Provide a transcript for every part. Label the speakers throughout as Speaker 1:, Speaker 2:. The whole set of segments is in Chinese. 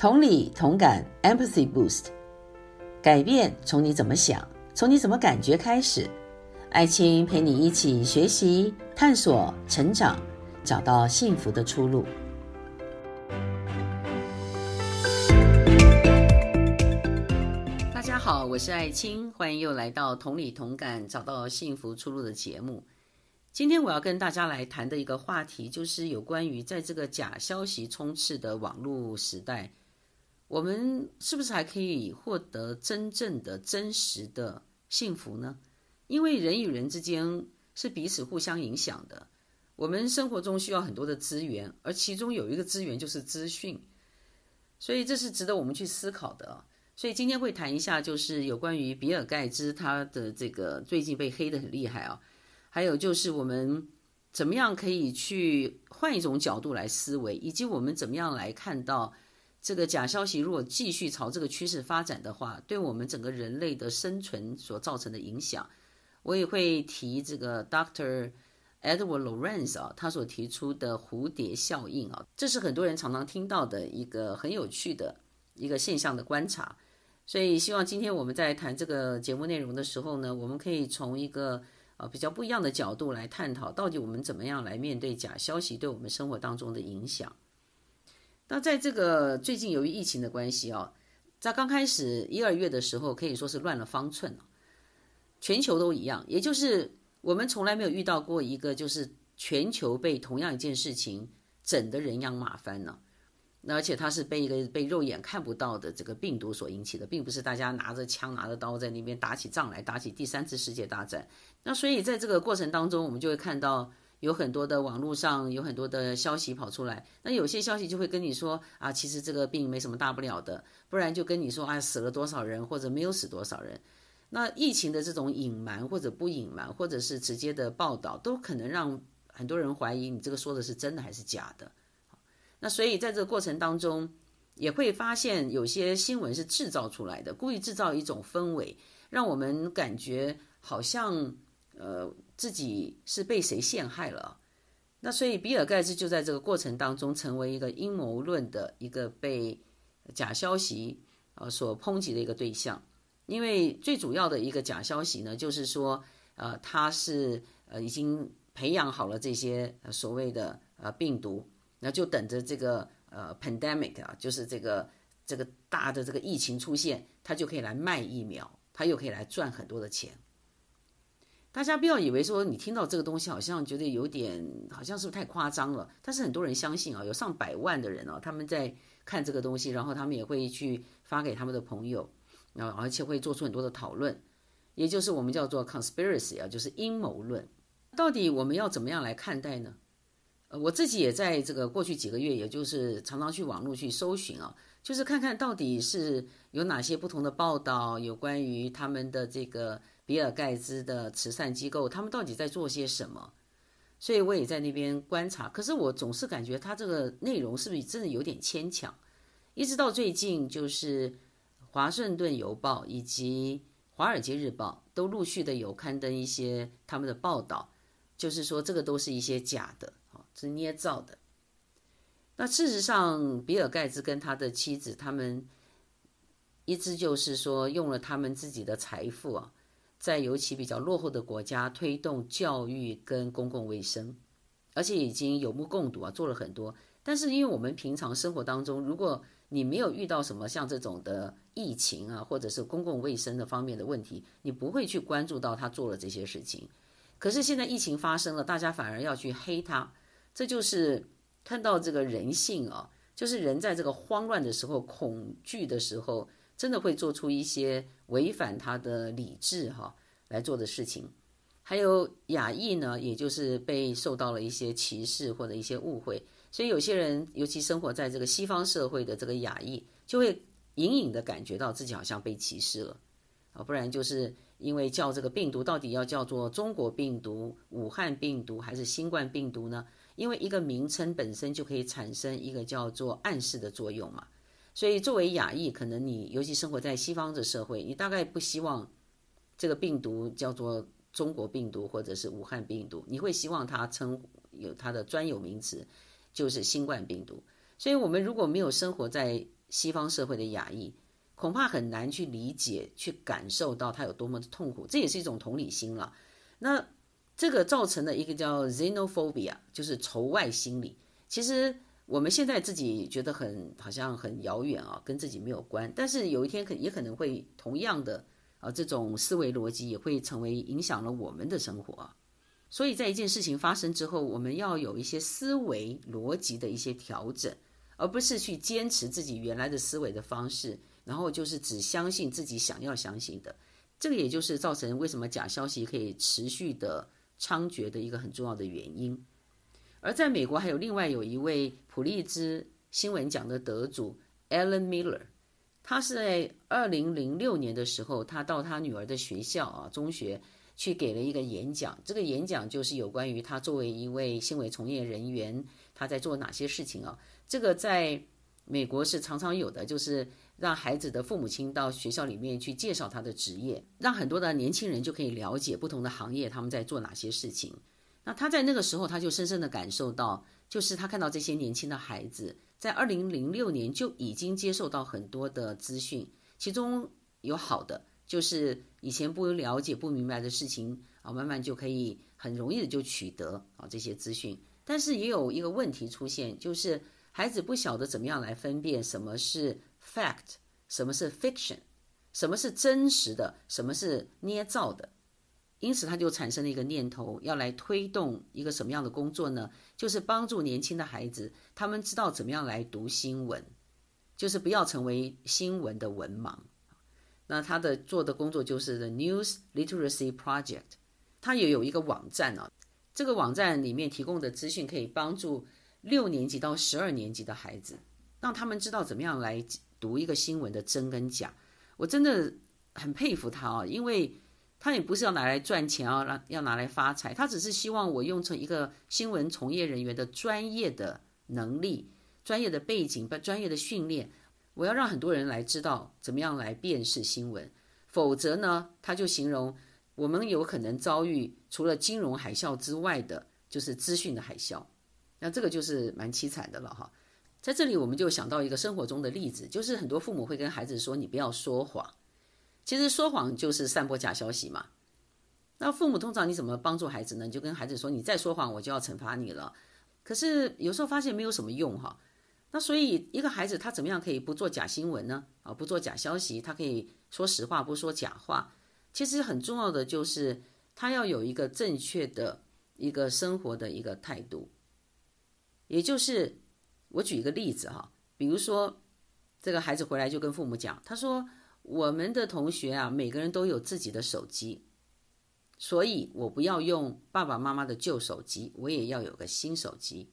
Speaker 1: 同理同感，Empathy Boost，改变从你怎么想，从你怎么感觉开始。爱青陪你一起学习、探索、成长，找到幸福的出路。大家好，我是爱青，欢迎又来到同理同感，找到幸福出路的节目。今天我要跟大家来谈的一个话题，就是有关于在这个假消息充斥的网络时代，我们是不是还可以获得真正的、真实的幸福呢？因为人与人之间是彼此互相影响的，我们生活中需要很多的资源，而其中有一个资源就是资讯，所以这是值得我们去思考的。所以今天会谈一下，就是有关于比尔盖茨他的这个最近被黑得很厉害啊。还有就是我们怎么样可以去换一种角度来思维，以及我们怎么样来看到这个假消息如果继续朝这个趋势发展的话，对我们整个人类的生存所造成的影响。我也会提这个 Doctor Edward Lorenz 啊，他所提出的蝴蝶效应啊，这是很多人常常听到的一个很有趣的一个现象的观察。所以希望今天我们在谈这个节目内容的时候呢，我们可以从一个呃，比较不一样的角度来探讨，到底我们怎么样来面对假消息对我们生活当中的影响。那在这个最近由于疫情的关系啊，在刚开始一二月的时候，可以说是乱了方寸，全球都一样，也就是我们从来没有遇到过一个就是全球被同样一件事情整得人仰马翻呢。那而且它是被一个被肉眼看不到的这个病毒所引起的，并不是大家拿着枪拿着刀在那边打起仗来，打起第三次世界大战。那所以在这个过程当中，我们就会看到有很多的网络上有很多的消息跑出来。那有些消息就会跟你说啊，其实这个病没什么大不了的，不然就跟你说啊，死了多少人或者没有死多少人。那疫情的这种隐瞒或者不隐瞒，或者是直接的报道，都可能让很多人怀疑你这个说的是真的还是假的。那所以在这个过程当中，也会发现有些新闻是制造出来的，故意制造一种氛围，让我们感觉好像呃自己是被谁陷害了。那所以比尔盖茨就在这个过程当中成为一个阴谋论的一个被假消息呃所抨击的一个对象，因为最主要的一个假消息呢，就是说呃他是呃已经培养好了这些所谓的呃病毒。那就等着这个呃 pandemic 啊，就是这个这个大的这个疫情出现，他就可以来卖疫苗，他又可以来赚很多的钱。大家不要以为说你听到这个东西好像觉得有点好像是不是太夸张了，但是很多人相信啊，有上百万的人啊，他们在看这个东西，然后他们也会去发给他们的朋友，然后而且会做出很多的讨论，也就是我们叫做 conspiracy 啊，就是阴谋论。到底我们要怎么样来看待呢？呃我自己也在这个过去几个月，也就是常常去网络去搜寻啊，就是看看到底是有哪些不同的报道，有关于他们的这个比尔盖茨的慈善机构，他们到底在做些什么。所以我也在那边观察，可是我总是感觉他这个内容是不是真的有点牵强？一直到最近，就是《华盛顿邮报》以及《华尔街日报》都陆续的有刊登一些他们的报道，就是说这个都是一些假的。是捏造的。那事实上，比尔盖茨跟他的妻子，他们一直就是说，用了他们自己的财富啊，在尤其比较落后的国家推动教育跟公共卫生，而且已经有目共睹啊，做了很多。但是，因为我们平常生活当中，如果你没有遇到什么像这种的疫情啊，或者是公共卫生的方面的问题，你不会去关注到他做了这些事情。可是现在疫情发生了，大家反而要去黑他。这就是看到这个人性啊，就是人在这个慌乱的时候、恐惧的时候，真的会做出一些违反他的理智哈来做的事情。还有亚裔呢，也就是被受到了一些歧视或者一些误会，所以有些人，尤其生活在这个西方社会的这个亚裔，就会隐隐的感觉到自己好像被歧视了啊，不然就是因为叫这个病毒到底要叫做中国病毒、武汉病毒还是新冠病毒呢？因为一个名称本身就可以产生一个叫做暗示的作用嘛，所以作为亚裔，可能你尤其生活在西方的社会，你大概不希望这个病毒叫做中国病毒或者是武汉病毒，你会希望它称有它的专有名词，就是新冠病毒。所以，我们如果没有生活在西方社会的亚裔，恐怕很难去理解、去感受到他有多么的痛苦。这也是一种同理心了。那这个造成了一个叫 xenophobia，就是仇外心理。其实我们现在自己觉得很好像很遥远啊，跟自己没有关。但是有一天可也可能会同样的啊，这种思维逻辑也会成为影响了我们的生活。所以在一件事情发生之后，我们要有一些思维逻辑的一些调整，而不是去坚持自己原来的思维的方式，然后就是只相信自己想要相信的。这个也就是造成为什么假消息可以持续的猖獗的一个很重要的原因。而在美国，还有另外有一位普利兹新闻奖的得主 Ellen Miller，他是在二零零六年的时候，他到他女儿的学校啊中学。去给了一个演讲，这个演讲就是有关于他作为一位新闻从业人员，他在做哪些事情啊？这个在美国是常常有的，就是让孩子的父母亲到学校里面去介绍他的职业，让很多的年轻人就可以了解不同的行业他们在做哪些事情。那他在那个时候，他就深深的感受到，就是他看到这些年轻的孩子在二零零六年就已经接受到很多的资讯，其中有好的。就是以前不了解、不明白的事情啊，慢慢就可以很容易的就取得啊这些资讯。但是也有一个问题出现，就是孩子不晓得怎么样来分辨什么是 fact，什么是 fiction，什么是真实的，什么是捏造的。因此他就产生了一个念头，要来推动一个什么样的工作呢？就是帮助年轻的孩子，他们知道怎么样来读新闻，就是不要成为新闻的文盲。那他的做的工作就是 The News Literacy Project，他也有一个网站啊，这个网站里面提供的资讯可以帮助六年级到十二年级的孩子，让他们知道怎么样来读一个新闻的真跟假。我真的很佩服他啊，因为他也不是要拿来赚钱啊，让要拿来发财，他只是希望我用成一个新闻从业人员的专业的能力、专业的背景、专业的训练。我要让很多人来知道怎么样来辨识新闻，否则呢，他就形容我们有可能遭遇除了金融海啸之外的，就是资讯的海啸。那这个就是蛮凄惨的了哈。在这里，我们就想到一个生活中的例子，就是很多父母会跟孩子说：“你不要说谎。”其实说谎就是散播假消息嘛。那父母通常你怎么帮助孩子呢？你就跟孩子说：“你再说谎，我就要惩罚你了。”可是有时候发现没有什么用哈。那所以，一个孩子他怎么样可以不做假新闻呢？啊，不做假消息，他可以说实话，不说假话。其实很重要的就是他要有一个正确的一个生活的一个态度。也就是我举一个例子哈，比如说这个孩子回来就跟父母讲，他说：“我们的同学啊，每个人都有自己的手机，所以我不要用爸爸妈妈的旧手机，我也要有个新手机。”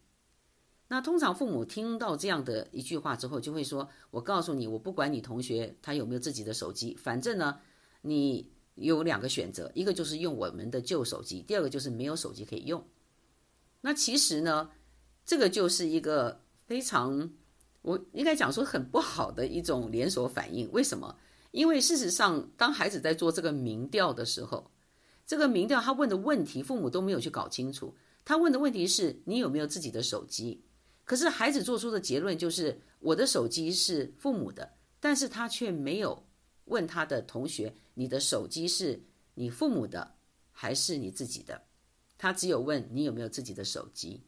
Speaker 1: 那通常父母听到这样的一句话之后，就会说：“我告诉你，我不管你同学他有没有自己的手机，反正呢，你有两个选择，一个就是用我们的旧手机，第二个就是没有手机可以用。”那其实呢，这个就是一个非常，我应该讲说很不好的一种连锁反应。为什么？因为事实上，当孩子在做这个民调的时候，这个民调他问的问题，父母都没有去搞清楚。他问的问题是：你有没有自己的手机？可是孩子做出的结论就是我的手机是父母的，但是他却没有问他的同学，你的手机是你父母的还是你自己的？他只有问你有没有自己的手机。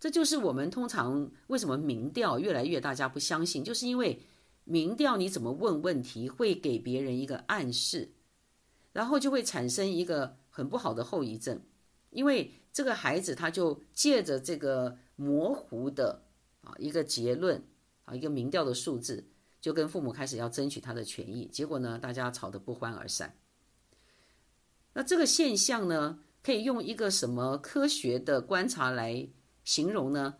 Speaker 1: 这就是我们通常为什么民调越来越大家不相信，就是因为民调你怎么问问题会给别人一个暗示，然后就会产生一个很不好的后遗症，因为这个孩子他就借着这个。模糊的啊一个结论啊一个民调的数字，就跟父母开始要争取他的权益，结果呢，大家吵得不欢而散。那这个现象呢，可以用一个什么科学的观察来形容呢？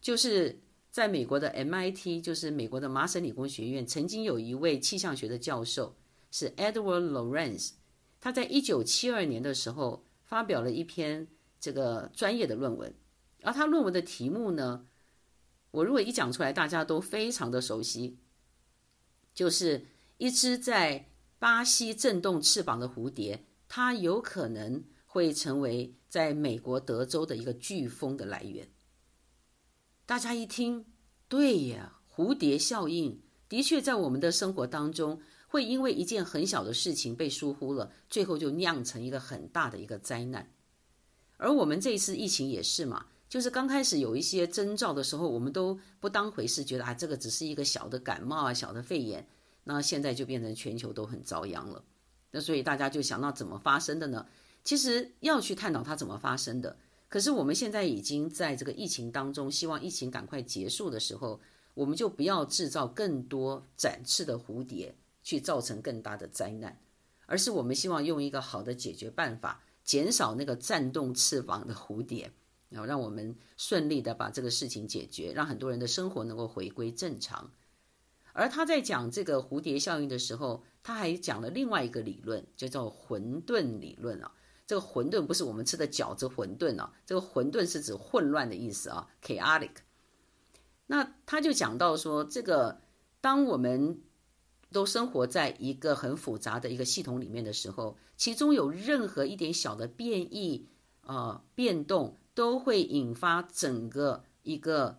Speaker 1: 就是在美国的 MIT，就是美国的麻省理工学院，曾经有一位气象学的教授是 Edward Lorenz，他在一九七二年的时候发表了一篇这个专业的论文。而他论文的题目呢，我如果一讲出来，大家都非常的熟悉，就是一只在巴西震动翅膀的蝴蝶，它有可能会成为在美国德州的一个飓风的来源。大家一听，对呀，蝴蝶效应的确在我们的生活当中，会因为一件很小的事情被疏忽了，最后就酿成一个很大的一个灾难。而我们这一次疫情也是嘛，就是刚开始有一些征兆的时候，我们都不当回事，觉得啊，这个只是一个小的感冒啊，小的肺炎。那现在就变成全球都很遭殃了。那所以大家就想到怎么发生的呢？其实要去探讨它怎么发生的。可是我们现在已经在这个疫情当中，希望疫情赶快结束的时候，我们就不要制造更多展翅的蝴蝶，去造成更大的灾难，而是我们希望用一个好的解决办法，减少那个战动翅膀的蝴蝶，然后让我们顺利的把这个事情解决，让很多人的生活能够回归正常。而他在讲这个蝴蝶效应的时候，他还讲了另外一个理论，就叫混沌理论啊。这个混沌不是我们吃的饺子馄饨啊，这个混沌是指混乱的意思啊，chaotic。那他就讲到说，这个当我们都生活在一个很复杂的一个系统里面的时候，其中有任何一点小的变异、呃、变动，都会引发整个一个。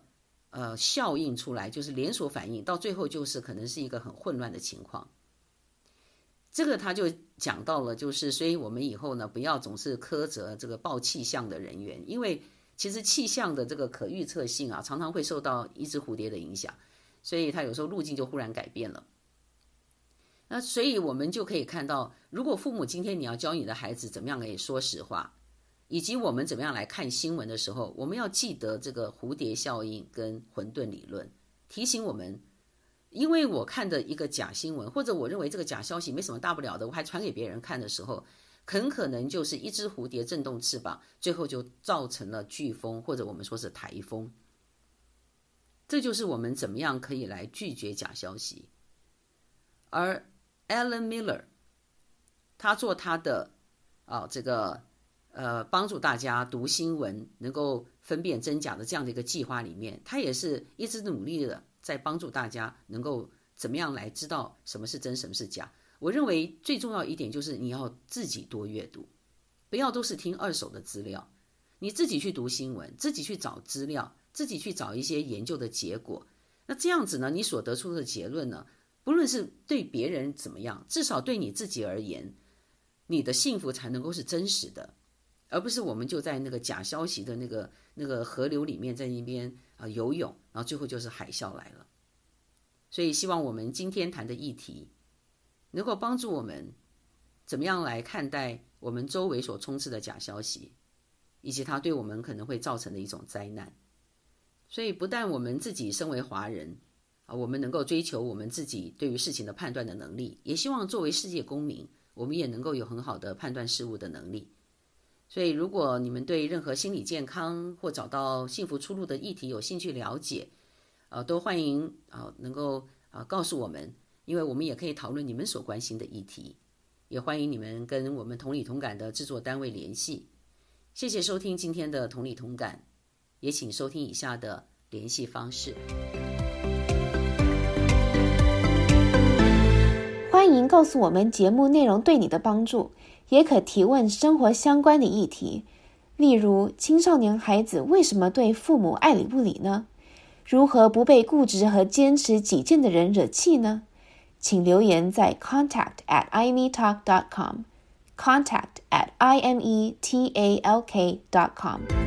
Speaker 1: 呃，效应出来就是连锁反应，到最后就是可能是一个很混乱的情况。这个他就讲到了，就是所以我们以后呢，不要总是苛责这个报气象的人员，因为其实气象的这个可预测性啊，常常会受到一只蝴蝶的影响，所以它有时候路径就忽然改变了。那所以我们就可以看到，如果父母今天你要教你的孩子怎么样可以说实话。以及我们怎么样来看新闻的时候，我们要记得这个蝴蝶效应跟混沌理论，提醒我们，因为我看的一个假新闻，或者我认为这个假消息没什么大不了的，我还传给别人看的时候，很可能就是一只蝴蝶振动翅膀，最后就造成了飓风，或者我们说是台风。这就是我们怎么样可以来拒绝假消息。而 Alan Miller，他做他的啊、这个。呃，帮助大家读新闻，能够分辨真假的这样的一个计划里面，他也是一直努力的在帮助大家能够怎么样来知道什么是真，什么是假。我认为最重要一点就是你要自己多阅读，不要都是听二手的资料，你自己去读新闻，自己去找资料，自己去找一些研究的结果。那这样子呢，你所得出的结论呢，不论是对别人怎么样，至少对你自己而言，你的幸福才能够是真实的。而不是我们就在那个假消息的那个那个河流里面在那边啊游泳，然后最后就是海啸来了。所以希望我们今天谈的议题，能够帮助我们怎么样来看待我们周围所充斥的假消息，以及它对我们可能会造成的一种灾难。所以不但我们自己身为华人啊，我们能够追求我们自己对于事情的判断的能力，也希望作为世界公民，我们也能够有很好的判断事物的能力。所以，如果你们对任何心理健康或找到幸福出路的议题有兴趣了解，呃，都欢迎啊、能够啊、告诉我们，因为我们也可以讨论你们所关心的议题。也欢迎你们跟我们同理同感的制作单位联系。谢谢收听今天的同理同感，也请收听以下的联系方式。
Speaker 2: 欢迎告诉我们节目内容对你的帮助。也可提问生活相关的议题，例如青少年孩子为什么对父母爱理不理呢？如何不被固执和坚持己见的人惹气呢？请留言在 contact at imetalk dot com，contact at i m e t a l k dot com。